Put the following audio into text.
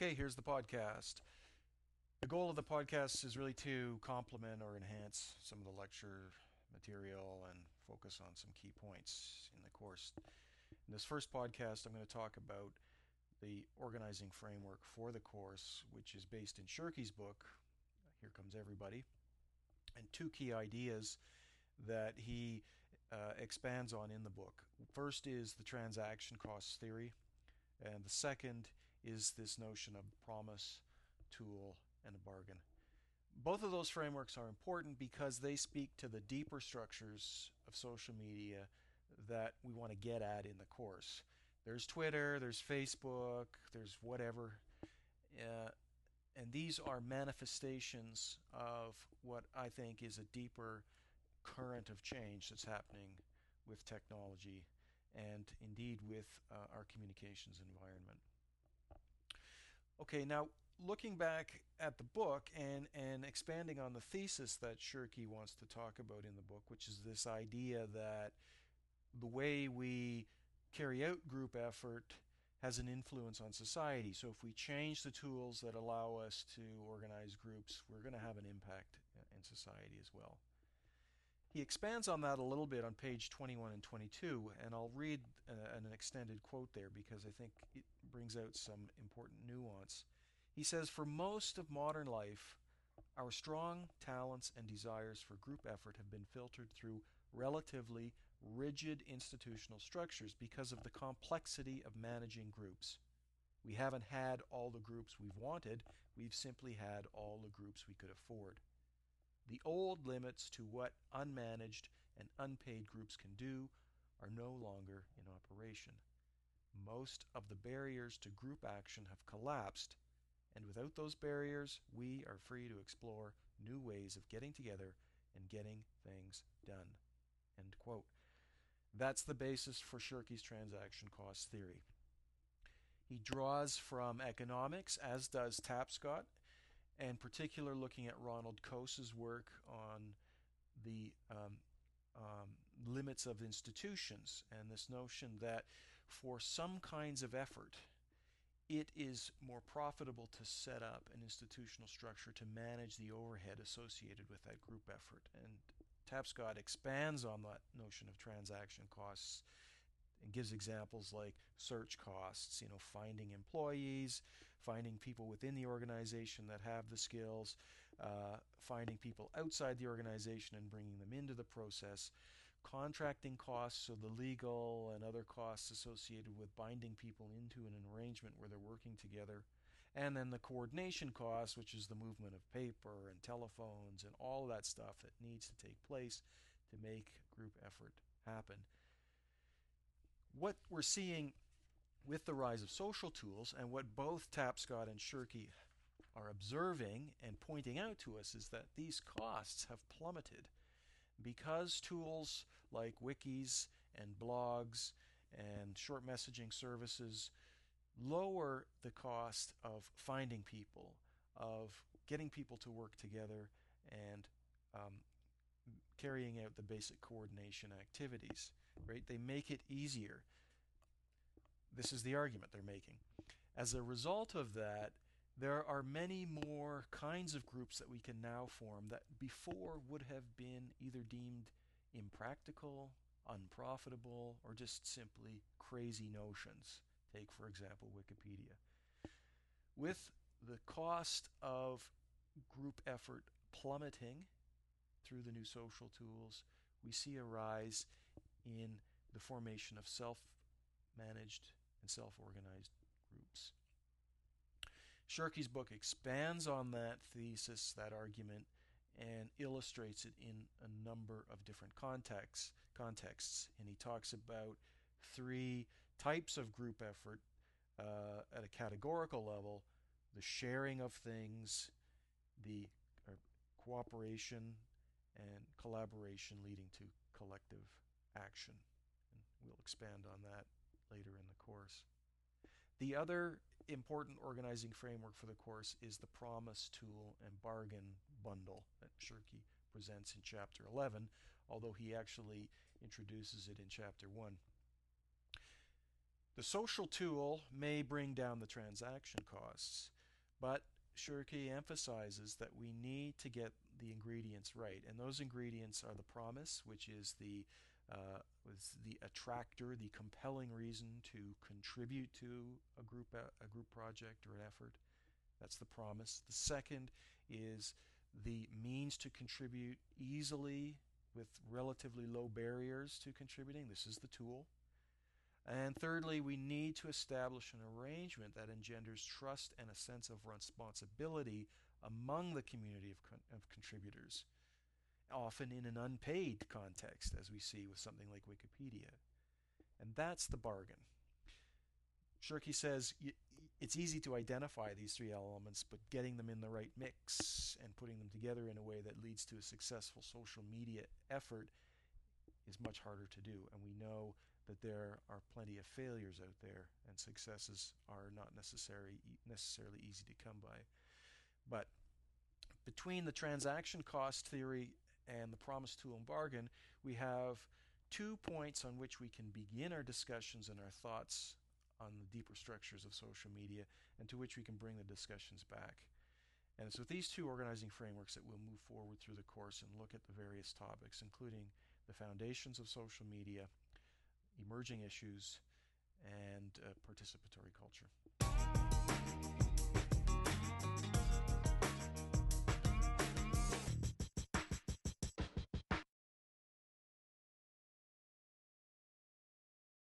Okay, here's the podcast. The goal of the podcast is really to complement or enhance some of the lecture material and focus on some key points in the course. In this first podcast, I'm going to talk about the organizing framework for the course, which is based in Shirky's book, Here Comes Everybody, and two key ideas that he uh, expands on in the book. First is the transaction costs theory, and the second is this notion of promise, tool, and a bargain. Both of those frameworks are important because they speak to the deeper structures of social media that we want to get at in the course. There's Twitter, there's Facebook, there's whatever. Uh, and these are manifestations of what I think is a deeper current of change that's happening with technology and indeed with uh, our communications environment. Okay, now looking back at the book and, and expanding on the thesis that Shirky wants to talk about in the book, which is this idea that the way we carry out group effort has an influence on society. So if we change the tools that allow us to organize groups, we're going to have an impact in society as well. He expands on that a little bit on page 21 and 22, and I'll read uh, an extended quote there because I think it brings out some important nuance. He says, For most of modern life, our strong talents and desires for group effort have been filtered through relatively rigid institutional structures because of the complexity of managing groups. We haven't had all the groups we've wanted, we've simply had all the groups we could afford. The old limits to what unmanaged and unpaid groups can do are no longer in operation. Most of the barriers to group action have collapsed, and without those barriers, we are free to explore new ways of getting together and getting things done. End quote. That's the basis for Shirky's transaction cost theory. He draws from economics, as does Tapscott, and particular looking at Ronald Coase's work on the um, um, limits of institutions and this notion that for some kinds of effort, it is more profitable to set up an institutional structure to manage the overhead associated with that group effort. And Tapscott expands on that notion of transaction costs and gives examples like search costs, you know, finding employees, finding people within the organization that have the skills, uh, finding people outside the organization and bringing them into the process, contracting costs, so the legal and other costs associated with binding people into an arrangement where they're working together, and then the coordination costs, which is the movement of paper and telephones and all of that stuff that needs to take place to make group effort happen. What we're seeing with the rise of social tools and what both Tapscott and Shirky are observing and pointing out to us is that these costs have plummeted. Because tools like wikis and blogs and short messaging services lower the cost of finding people, of getting people to work together and um, carrying out the basic coordination activities. Right? They make it easier. This is the argument they're making. As a result of that, there are many more kinds of groups that we can now form that before would have been either deemed impractical, unprofitable, or just simply crazy notions. Take, for example, Wikipedia. With the cost of group effort plummeting through the new social tools, we see a rise in the formation of self managed and self organized groups. Shirky's book expands on that thesis, that argument, and illustrates it in a number of different contexts. contexts. And he talks about three types of group effort uh, at a categorical level the sharing of things, the uh, cooperation and collaboration leading to collective action. And we'll expand on that later in the course. The other important organizing framework for the course is the promise tool and bargain bundle that Shirky presents in chapter 11, although he actually introduces it in chapter 1. The social tool may bring down the transaction costs, but Shirky emphasizes that we need to get the ingredients right, and those ingredients are the promise, which is the uh, was the attractor, the compelling reason to contribute to a group a, a group project or an effort. That's the promise. The second is the means to contribute easily with relatively low barriers to contributing. This is the tool. And thirdly, we need to establish an arrangement that engenders trust and a sense of responsibility among the community of, con- of contributors, often in an unpaid context, as we see with something like Wikipedia. And that's the bargain. Shirky says it's easy to identify these three elements, but getting them in the right mix and putting them together in a way that leads to a successful social media effort is much harder to do. And we know that there are plenty of failures out there, and successes are not necessary, necessarily easy to come by. But between the transaction cost theory and the promise tool and bargain, we have two points on which we can begin our discussions and our thoughts on the deeper structures of social media and to which we can bring the discussions back. And it's with these two organizing frameworks that we'll move forward through the course and look at the various topics, including the foundations of social media, emerging issues, and uh, participatory culture.